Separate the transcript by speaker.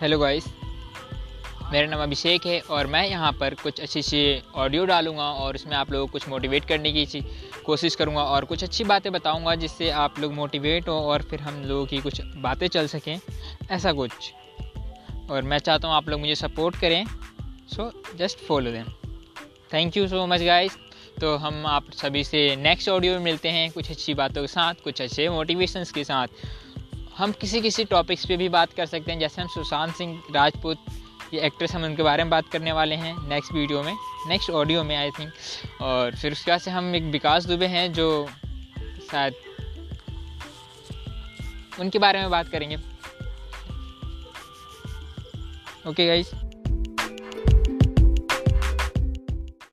Speaker 1: Hello guys मेरा नाम अभिषेक है और मैं यहाँ पर कुछ अच्छी अच्छी ऑडियो डालूँगा और उसमें आप लोगों को कुछ मोटिवेट करने की कोशिश करूँगा और कुछ अच्छी बातें बताऊँगा जिससे आप लोग मोटिवेट हो और फिर हम लोगों की कुछ बातें चल सकें, ऐसा कुछ। और मैं चाहता हूँ आप लोग मुझे सपोर्ट करें सो जस्ट फॉलो दें thank you so much guys तो हम आप सभी से नेक्स्ट ऑडियो में मिलते हैं कुछ अच्छी बातों के साथ, कुछ अच्छे मोटिवेशंस के साथ। हम किसी किसी टॉपिक्स पे भी बात कर सकते हैं। जैसे हम सुशांत सिंह राजपूत, ये एक्ट्रेस हम उनके बारे में बात करने वाले हैं नेक्स्ट वीडियो में नेक्स्ट ऑडियो में आई थिंक और फिर उसके बाद से हम एक विकास दुबे हैं जो शायद उनके बारे में बात करेंगे। Okay guys